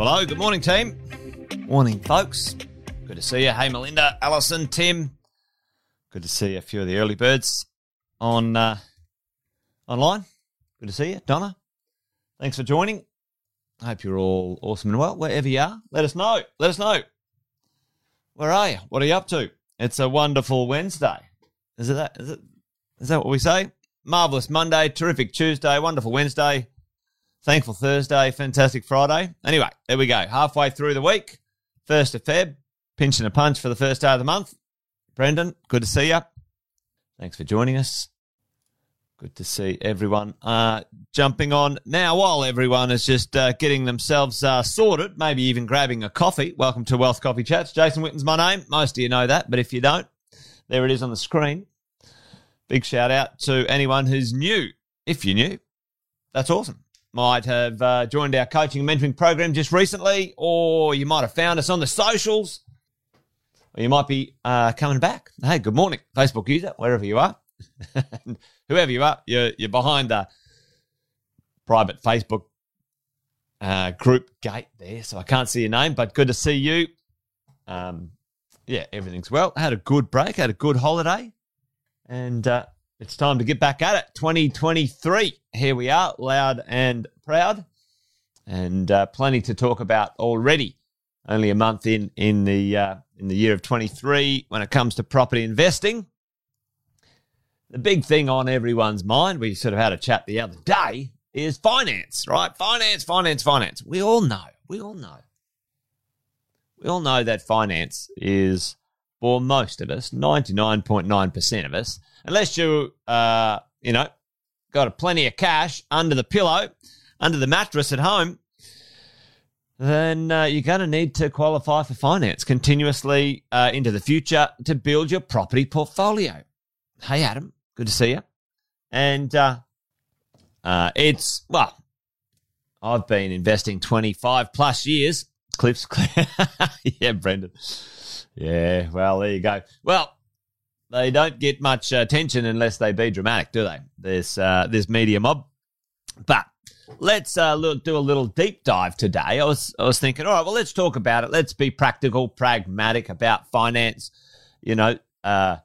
hello. Good morning, team. Morning, folks. Good to see you. Hey, Melinda, Alison, Tim. Good to see a few of the early birds on uh, online. Good to see you, Donna. Thanks for joining. I hope you're all awesome and well. Wherever you are, let us know. Let us know. Where are you? What are you up to? It's a wonderful Wednesday. Is it that? Is it? Is that what we say? Marvelous Monday, terrific Tuesday, wonderful Wednesday, thankful Thursday, fantastic Friday. Anyway, there we go. Halfway through the week, first of Feb, pinching a punch for the first day of the month. Brendan, good to see you. Thanks for joining us. Good to see everyone uh, jumping on now while everyone is just uh, getting themselves uh, sorted, maybe even grabbing a coffee. Welcome to Wealth Coffee Chats. Jason Witten's my name. Most of you know that, but if you don't, there it is on the screen. Big shout out to anyone who's new. If you're new, that's awesome. Might have uh, joined our coaching and mentoring program just recently, or you might have found us on the socials, or you might be uh, coming back. Hey, good morning, Facebook user, wherever you are. whoever you are, you're, you're behind the private Facebook uh, group gate there, so I can't see your name, but good to see you. Um, yeah, everything's well. Had a good break, had a good holiday, and uh, it's time to get back at it. 2023, here we are, loud and proud, and uh, plenty to talk about already. Only a month in in the uh, in the year of 23 when it comes to property investing the big thing on everyone's mind, we sort of had a chat the other day, is finance, right? Finance, finance, finance. We all know. We all know. We all know that finance is, for most of us, 99.9% of us, unless you, uh, you know, got a plenty of cash under the pillow, under the mattress at home, then uh, you're going to need to qualify for finance continuously uh, into the future to build your property portfolio. Hey, Adam, Good to see you. And uh, uh, it's, well, I've been investing 25 plus years. Cliffs, yeah, Brendan. Yeah, well, there you go. Well, they don't get much attention unless they be dramatic, do they? This uh, this media mob. But let's uh, look, do a little deep dive today. I was I was thinking, all right, well, let's talk about it. Let's be practical, pragmatic about finance. You know, uh,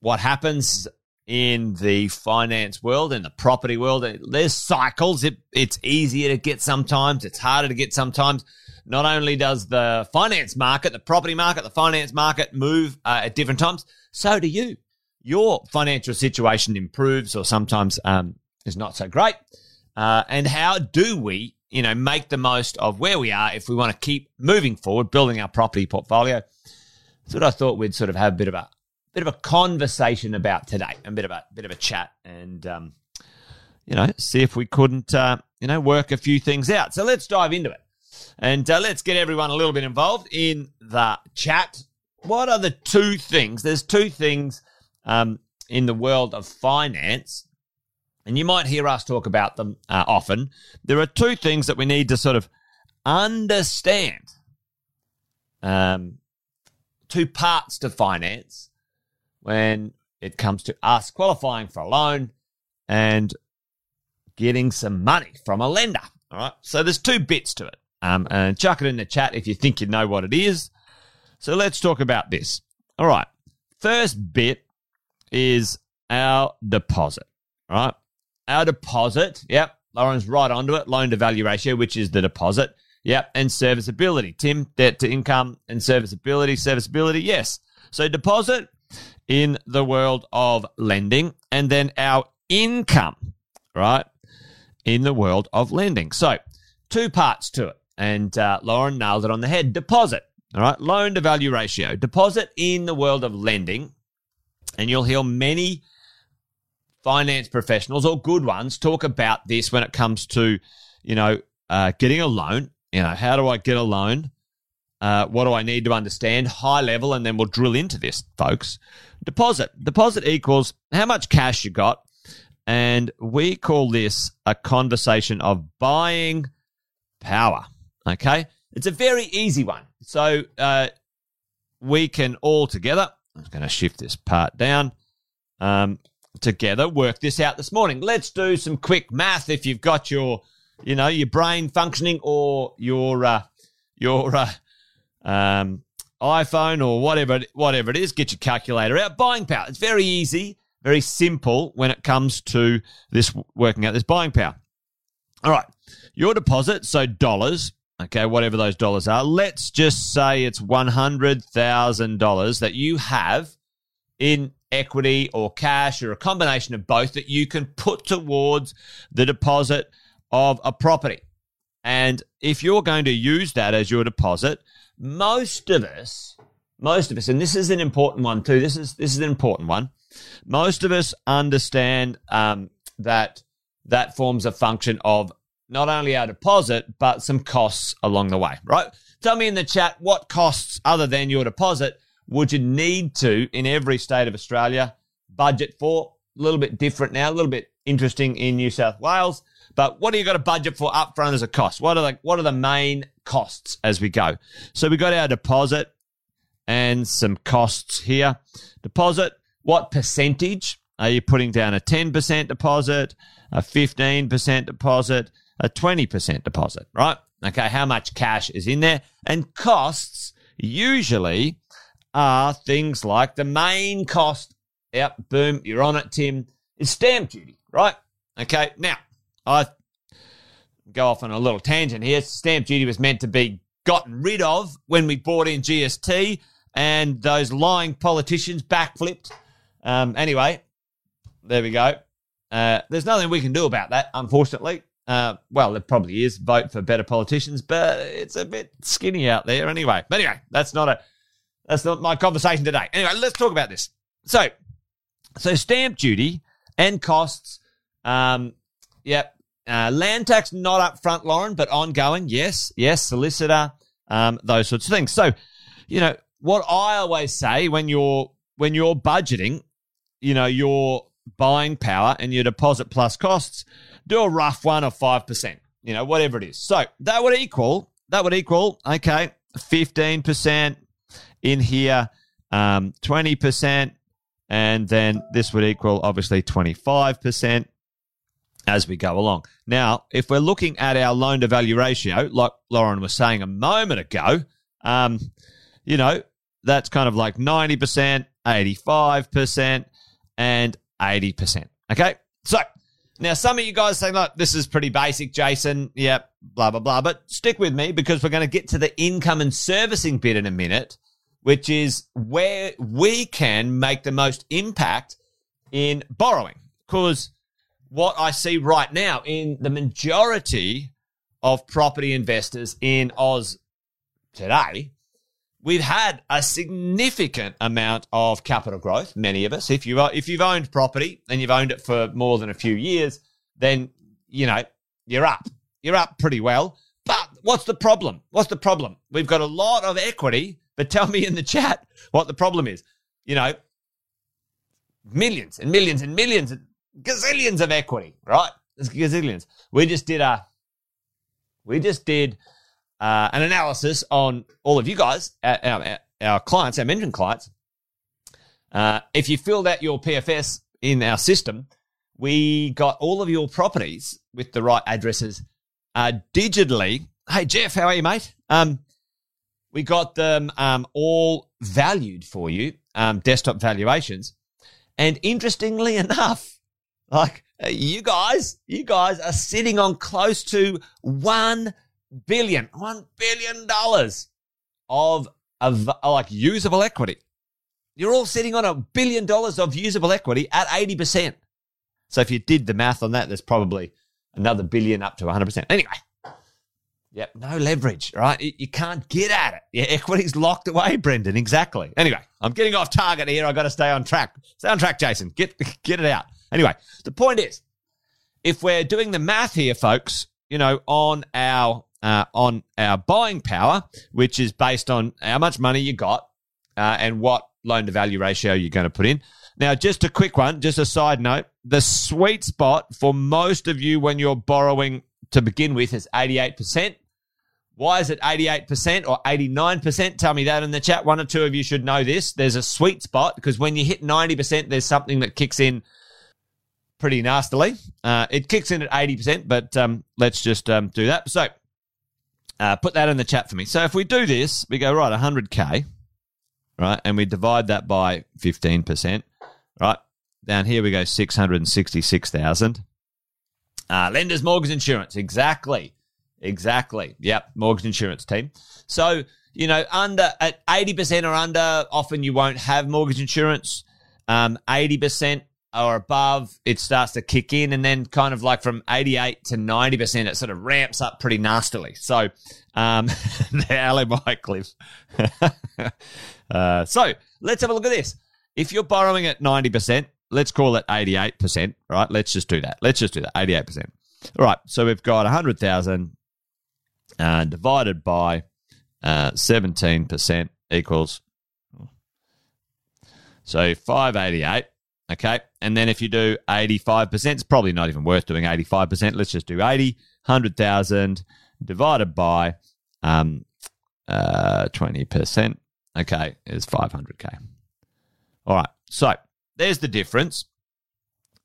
what happens in the finance world, in the property world. There's cycles. It, it's easier to get sometimes, it's harder to get sometimes. Not only does the finance market, the property market, the finance market move uh, at different times, so do you. Your financial situation improves or sometimes um, is not so great. Uh, and how do we, you know, make the most of where we are if we want to keep moving forward, building our property portfolio? What I thought we'd sort of have a bit of a bit of a conversation about today, a bit of a bit of a chat, and um, you know, see if we couldn't uh, you know work a few things out. So let's dive into it, and uh, let's get everyone a little bit involved in the chat. What are the two things? There's two things um, in the world of finance. And you might hear us talk about them uh, often. There are two things that we need to sort of understand. Um, two parts to finance when it comes to us qualifying for a loan and getting some money from a lender. All right. So there's two bits to it. Um, and chuck it in the chat if you think you know what it is. So let's talk about this. All right. First bit is our deposit. All right. Our deposit. Yep. Lauren's right onto it. Loan to value ratio, which is the deposit. Yep. And serviceability. Tim, debt to income and serviceability. Serviceability. Yes. So deposit in the world of lending and then our income, right, in the world of lending. So, two parts to it. And uh, Lauren nailed it on the head. Deposit, all right, loan to value ratio. Deposit in the world of lending. And you'll hear many finance professionals or good ones talk about this when it comes to, you know, uh, getting a loan. You know, how do I get a loan? Uh, what do I need to understand? High level, and then we'll drill into this, folks. Deposit. Deposit equals how much cash you got. And we call this a conversation of buying power. Okay. It's a very easy one. So uh, we can all together, I'm going to shift this part down, um, together work this out this morning. Let's do some quick math. If you've got your you know, your brain functioning or your uh, your uh, um, iPhone or whatever whatever it is, get your calculator out. Buying power. It's very easy, very simple when it comes to this working out this buying power. All right, your deposit, so dollars. Okay, whatever those dollars are. Let's just say it's one hundred thousand dollars that you have in equity or cash or a combination of both that you can put towards the deposit of a property. And if you're going to use that as your deposit, most of us, most of us, and this is an important one too. This is this is an important one. Most of us understand um, that that forms a function of not only our deposit but some costs along the way. Right? Tell me in the chat what costs other than your deposit would you need to in every state of Australia budget for? A little bit different now, a little bit interesting in New South Wales. But what do you got to budget for upfront as a cost? What are the what are the main costs as we go? So we got our deposit and some costs here. Deposit, what percentage are you putting down? A 10% deposit, a 15% deposit, a 20% deposit, right? Okay, how much cash is in there? And costs usually are things like the main cost. Yep, boom, you're on it, Tim. Is stamp duty, right? Okay, now I go off on a little tangent here. Stamp duty was meant to be gotten rid of when we bought in GST, and those lying politicians backflipped. Um, anyway, there we go. Uh, there's nothing we can do about that, unfortunately. Uh, well, there probably is. Vote for better politicians, but it's a bit skinny out there anyway. But anyway, that's not a that's not my conversation today. Anyway, let's talk about this. So, so stamp duty and costs. Um, yep, uh, land tax not up front, Lauren, but ongoing. Yes, yes, solicitor, um, those sorts of things. So, you know what I always say when you're when you're budgeting, you know your buying power and your deposit plus costs, do a rough one of five percent. You know whatever it is. So that would equal that would equal okay fifteen percent in here, um, twenty percent, and then this would equal obviously twenty five percent as we go along. Now, if we're looking at our loan to value ratio, like Lauren was saying a moment ago, um, you know, that's kind of like 90%, 85%, and 80%. Okay. So now some of you guys say, look, this is pretty basic, Jason. Yep, blah, blah, blah. But stick with me because we're going to get to the income and servicing bit in a minute, which is where we can make the most impact in borrowing. Because what I see right now in the majority of property investors in Oz today, we've had a significant amount of capital growth. Many of us, if you are, if you've owned property and you've owned it for more than a few years, then you know you're up. You're up pretty well. But what's the problem? What's the problem? We've got a lot of equity, but tell me in the chat what the problem is. You know, millions and millions and millions gazillions of equity, right? Gazillions. We just did a, we just did uh, an analysis on all of you guys, our, our, our clients, our mentioned clients. Uh, if you filled out your PFS in our system, we got all of your properties with the right addresses uh, digitally. Hey Jeff, how are you, mate? Um, we got them um, all valued for you, um, desktop valuations. And interestingly enough, like uh, you guys, you guys are sitting on close to one billion, one billion dollars of of uh, like usable equity. You're all sitting on a billion dollars of usable equity at eighty percent. So if you did the math on that, there's probably another billion up to 100%. Anyway, yep, no leverage, right? You can't get at it. Your equity's locked away, Brendan. Exactly. Anyway, I'm getting off target here. i got to stay on track. Stay on track, Jason. Get, get it out. Anyway, the point is, if we're doing the math here, folks, you know, on our uh, on our buying power, which is based on how much money you got uh, and what loan to value ratio you're going to put in. Now, just a quick one, just a side note: the sweet spot for most of you when you're borrowing to begin with is 88%. Why is it 88% or 89%? Tell me that in the chat. One or two of you should know this. There's a sweet spot because when you hit 90%, there's something that kicks in pretty nastily. Uh, it kicks in at 80%, but um, let's just um, do that. So uh, put that in the chat for me. So if we do this, we go, right, 100K, right, and we divide that by 15%, right? Down here we go 666,000. Uh, lenders, mortgage insurance. Exactly. Exactly. Yep. Mortgage insurance team. So, you know, under at 80% or under, often you won't have mortgage insurance. Um, 80% or above, it starts to kick in. And then kind of like from 88 to 90%, it sort of ramps up pretty nastily. So, um, the LMI cliff. uh, so let's have a look at this. If you're borrowing at 90%, let's call it 88%, right? Let's just do that. Let's just do that. 88%. All right. So we've got 100,000 uh, divided by uh, 17% equals. So 588. Okay. And then if you do 85%, it's probably not even worth doing 85%. Let's just do 80. 100,000 divided by um, uh, 20%. Okay. Is 500K. All right. So there's the difference.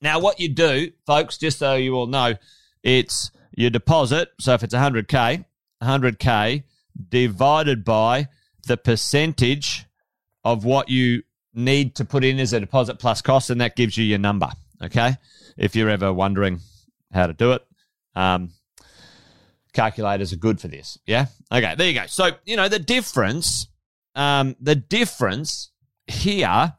Now, what you do, folks, just so you all know, it's your deposit. So if it's 100K, 100K divided by the percentage of what you need to put in as a deposit plus cost, and that gives you your number. Okay. If you're ever wondering how to do it, um, calculators are good for this. Yeah. Okay. There you go. So, you know, the difference, um, the difference here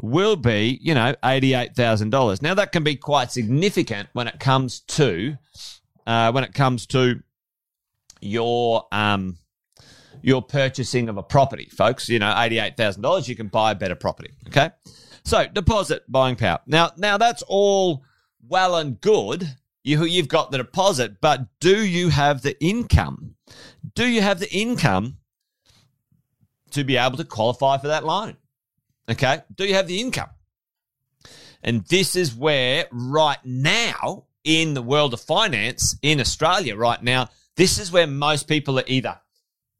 will be, you know, $88,000. Now that can be quite significant when it comes to, uh, when it comes to your, um, your purchasing of a property, folks. You know, $88,000, you can buy a better property. Okay. So deposit buying power. Now, now that's all well and good. You, you've got the deposit, but do you have the income? Do you have the income to be able to qualify for that loan? Okay. Do you have the income? And this is where, right now, in the world of finance in Australia, right now, this is where most people are either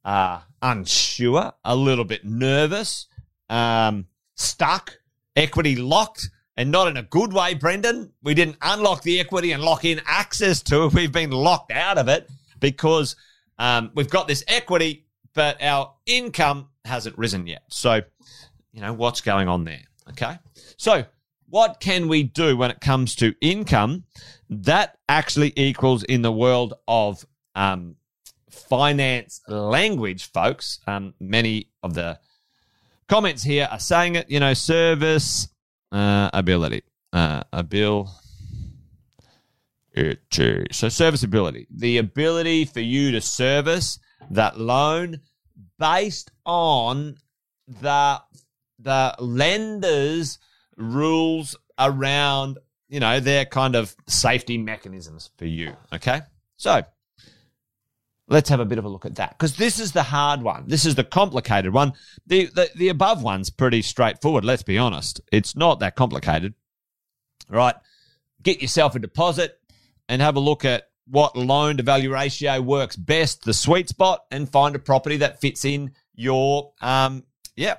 uh, unsure, a little bit nervous, um, stuck, equity locked, and not in a good way, Brendan. We didn't unlock the equity and lock in access to it. We've been locked out of it because um, we've got this equity, but our income hasn't risen yet. So, you know, what's going on there? Okay. So, what can we do when it comes to income that actually equals in the world of um, finance language, folks? Um, many of the comments here are saying it, you know, service uh, ability, uh, ability. So, serviceability, the ability for you to service that loan based on the the lenders' rules around, you know, their kind of safety mechanisms for you. Okay. So let's have a bit of a look at that because this is the hard one. This is the complicated one. The, the, the above one's pretty straightforward. Let's be honest. It's not that complicated. Right. Get yourself a deposit and have a look at what loan to value ratio works best, the sweet spot, and find a property that fits in your, um, yeah,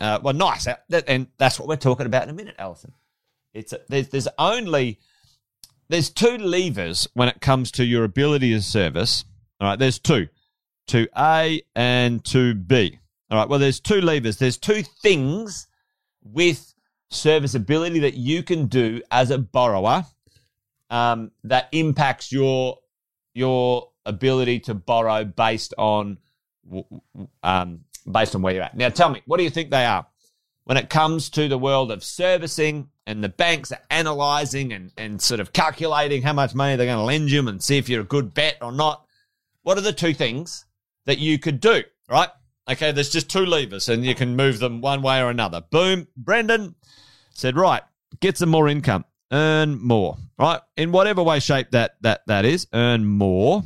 uh, well, nice, and that's what we're talking about in a minute, Alison. It's a, there's there's only there's two levers when it comes to your ability to service. All right, there's two, to A and to B. All right, well, there's two levers. There's two things with serviceability that you can do as a borrower um, that impacts your your ability to borrow based on um, based on where you're at. Now, tell me, what do you think they are? When it comes to the world of servicing and the banks are analyzing and, and sort of calculating how much money they're going to lend you and see if you're a good bet or not, what are the two things that you could do, right? Okay, there's just two levers and you can move them one way or another. Boom. Brendan said, right, get some more income, earn more, right? In whatever way, shape that that that is, earn more,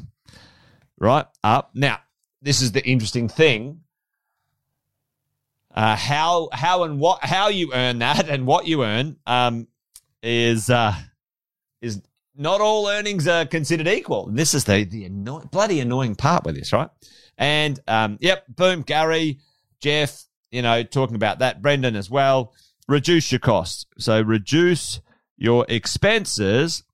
right? Up. Now, this is the interesting thing uh, how how and what how you earn that and what you earn um, is uh, is not all earnings are considered equal. And This is the the bloody annoying part with this, right? And um, yep, boom, Gary, Jeff, you know, talking about that, Brendan as well. Reduce your costs. So reduce your expenses,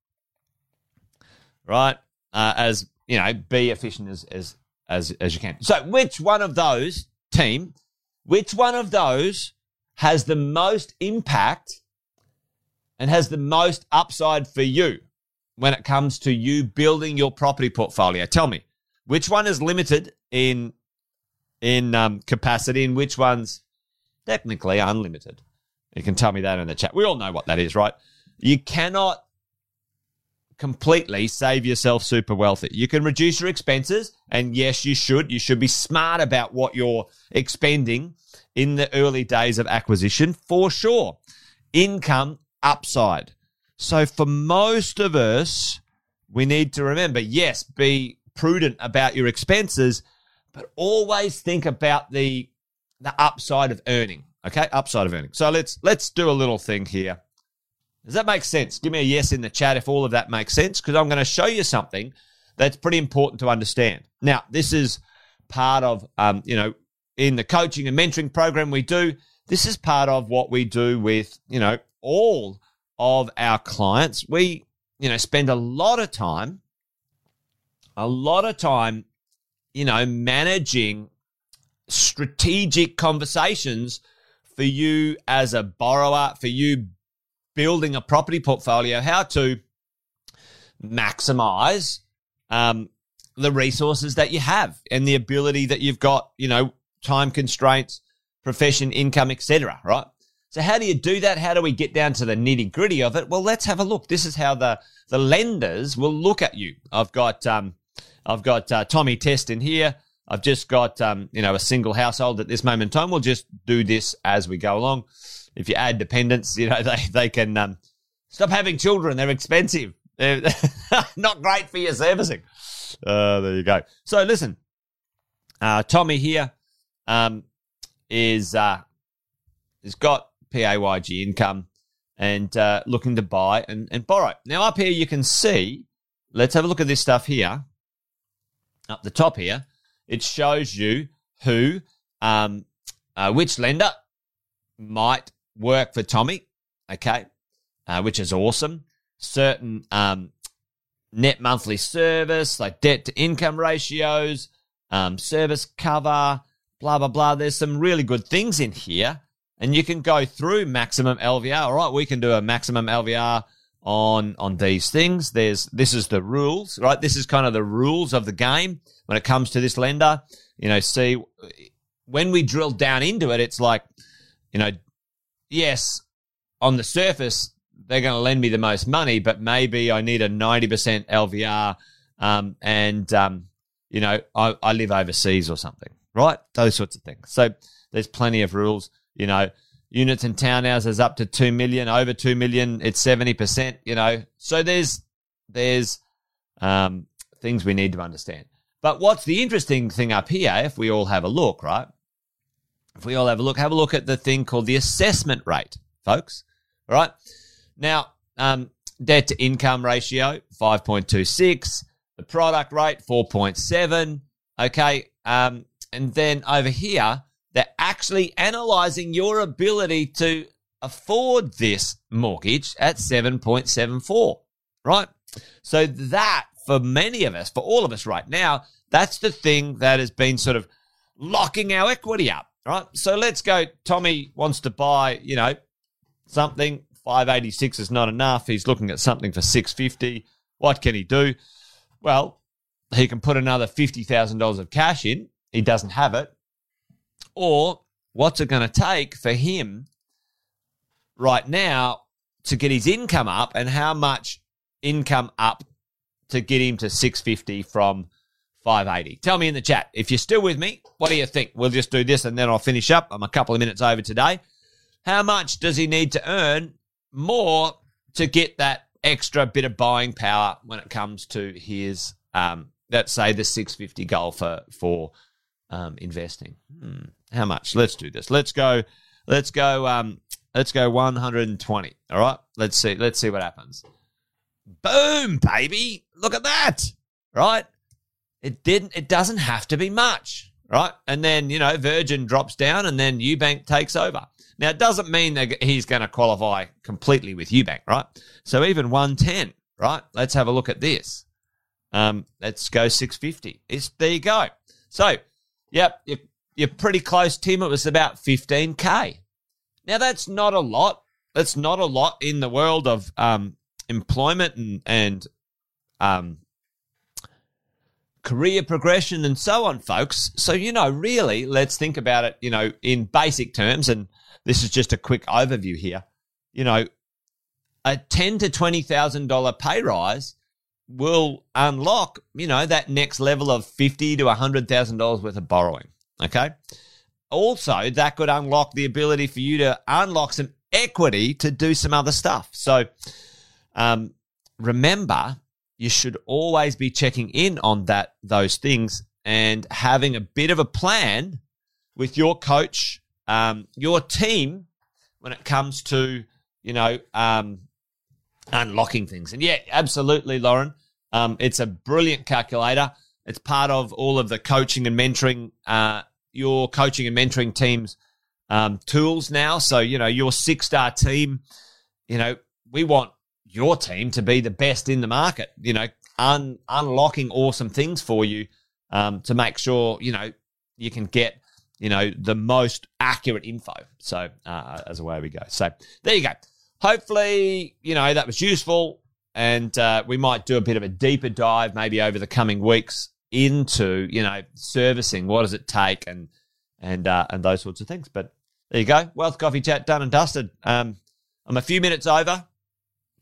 right? Uh, as you know, be efficient as as as as you can. So, which one of those team, which one of those has the most impact and has the most upside for you when it comes to you building your property portfolio? Tell me, which one is limited in in um, capacity, and which one's technically unlimited? You can tell me that in the chat. We all know what that is, right? You cannot completely save yourself super wealthy. You can reduce your expenses, and yes, you should. You should be smart about what you're expending in the early days of acquisition for sure. Income upside. So for most of us, we need to remember yes, be prudent about your expenses, but always think about the the upside of earning. Okay, upside of earning. So let's let's do a little thing here. Does that make sense? Give me a yes in the chat if all of that makes sense, because I'm going to show you something that's pretty important to understand. Now, this is part of, um, you know, in the coaching and mentoring program we do. This is part of what we do with, you know, all of our clients. We, you know, spend a lot of time, a lot of time, you know, managing strategic conversations for you as a borrower, for you building a property portfolio, how to maximize um, the resources that you have and the ability that you've got, you know, time constraints, profession, income, etc. Right? So how do you do that? How do we get down to the nitty gritty of it? Well, let's have a look. This is how the the lenders will look at you. I've got um, I've got uh, Tommy Test in here. I've just got um, you know a single household at this moment in time. We'll just do this as we go along if you add dependents, you know, they, they can um, stop having children. They're expensive. They're not great for your servicing. Uh, there you go. So listen, uh, Tommy here um, is uh, has got PAYG income and uh, looking to buy and, and borrow. Now up here you can see. Let's have a look at this stuff here. Up the top here, it shows you who, um, uh, which lender might work for Tommy, okay, uh, which is awesome. Certain um, net monthly service, like debt to income ratios, um, service cover, blah, blah, blah. There's some really good things in here. And you can go through maximum LVR. All right, we can do a maximum LVR on on these things. There's this is the rules, right? This is kind of the rules of the game when it comes to this lender. You know, see when we drill down into it, it's like, you know, yes, on the surface, they're going to lend me the most money, but maybe I need a 90% LVR um, and, um, you know, I, I live overseas or something, right? Those sorts of things. So there's plenty of rules, you know, units and townhouses up to 2 million, over 2 million, it's 70%, you know. So there's, there's um, things we need to understand. But what's the interesting thing up here, if we all have a look, right? if we all have a look, have a look at the thing called the assessment rate, folks. All right. Now, um, debt to income ratio, 5.26. The product rate, 4.7. Okay. Um, and then over here, they're actually analyzing your ability to afford this mortgage at 7.74. Right. So that for many of us, for all of us right now, that's the thing that has been sort of locking our equity up right? So let's go. Tommy wants to buy, you know, something. 586 is not enough. He's looking at something for 650. What can he do? Well, he can put another $50,000 of cash in. He doesn't have it. Or what's it going to take for him right now to get his income up and how much income up to get him to 650 from 580. Tell me in the chat. If you're still with me, what do you think? We'll just do this and then I'll finish up. I'm a couple of minutes over today. How much does he need to earn more to get that extra bit of buying power when it comes to his, um, let's say, the 650 goal for, for um, investing? Hmm. How much? Let's do this. Let's go. Let's go. Um, let's go 120. All right. Let's see. Let's see what happens. Boom, baby. Look at that. Right. It didn't. It doesn't have to be much, right? And then, you know, Virgin drops down and then Ubank takes over. Now, it doesn't mean that he's going to qualify completely with Ubank, right? So even 110, right? Let's have a look at this. Um, let's go 650. It's, there you go. So, yep, you're, you're pretty close, Tim. It was about 15K. Now, that's not a lot. That's not a lot in the world of um, employment and, and um, career progression and so on, folks. So, you know, really, let's think about it, you know, in basic terms. And this is just a quick overview here. You know, a ten to twenty thousand dollar pay rise will unlock, you know, that next level of fifty to hundred thousand dollars worth of borrowing. Okay. Also, that could unlock the ability for you to unlock some equity to do some other stuff. So, um, remember, you should always be checking in on that those things and having a bit of a plan with your coach, um, your team, when it comes to you know um, unlocking things. And yeah, absolutely, Lauren. Um, it's a brilliant calculator. It's part of all of the coaching and mentoring, uh, your coaching and mentoring teams um, tools now. So, you know, your six star team, you know, we want your team to be the best in the market, you know, un- unlocking awesome things for you um, to make sure, you know, you can get, you know, the most accurate info. So, uh, as a way we go. So, there you go hopefully, you know, that was useful. And uh, we might do a bit of a deeper dive maybe over the coming weeks into, you know, servicing. What does it take and and uh, and those sorts of things. But there you go. Wealth Coffee Chat done and dusted. Um, I'm a few minutes over.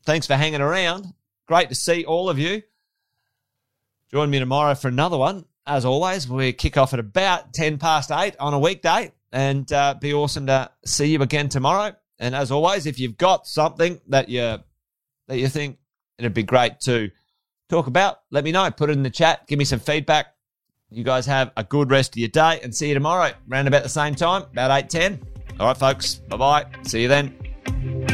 Thanks for hanging around. Great to see all of you. Join me tomorrow for another one. As always, we kick off at about 10 past 8 on a weekday and uh, be awesome to see you again tomorrow. And as always, if you've got something that you that you think it'd be great to talk about, let me know. Put it in the chat. Give me some feedback. You guys have a good rest of your day and see you tomorrow, around about the same time, about 8.10. All right, folks. Bye bye. See you then.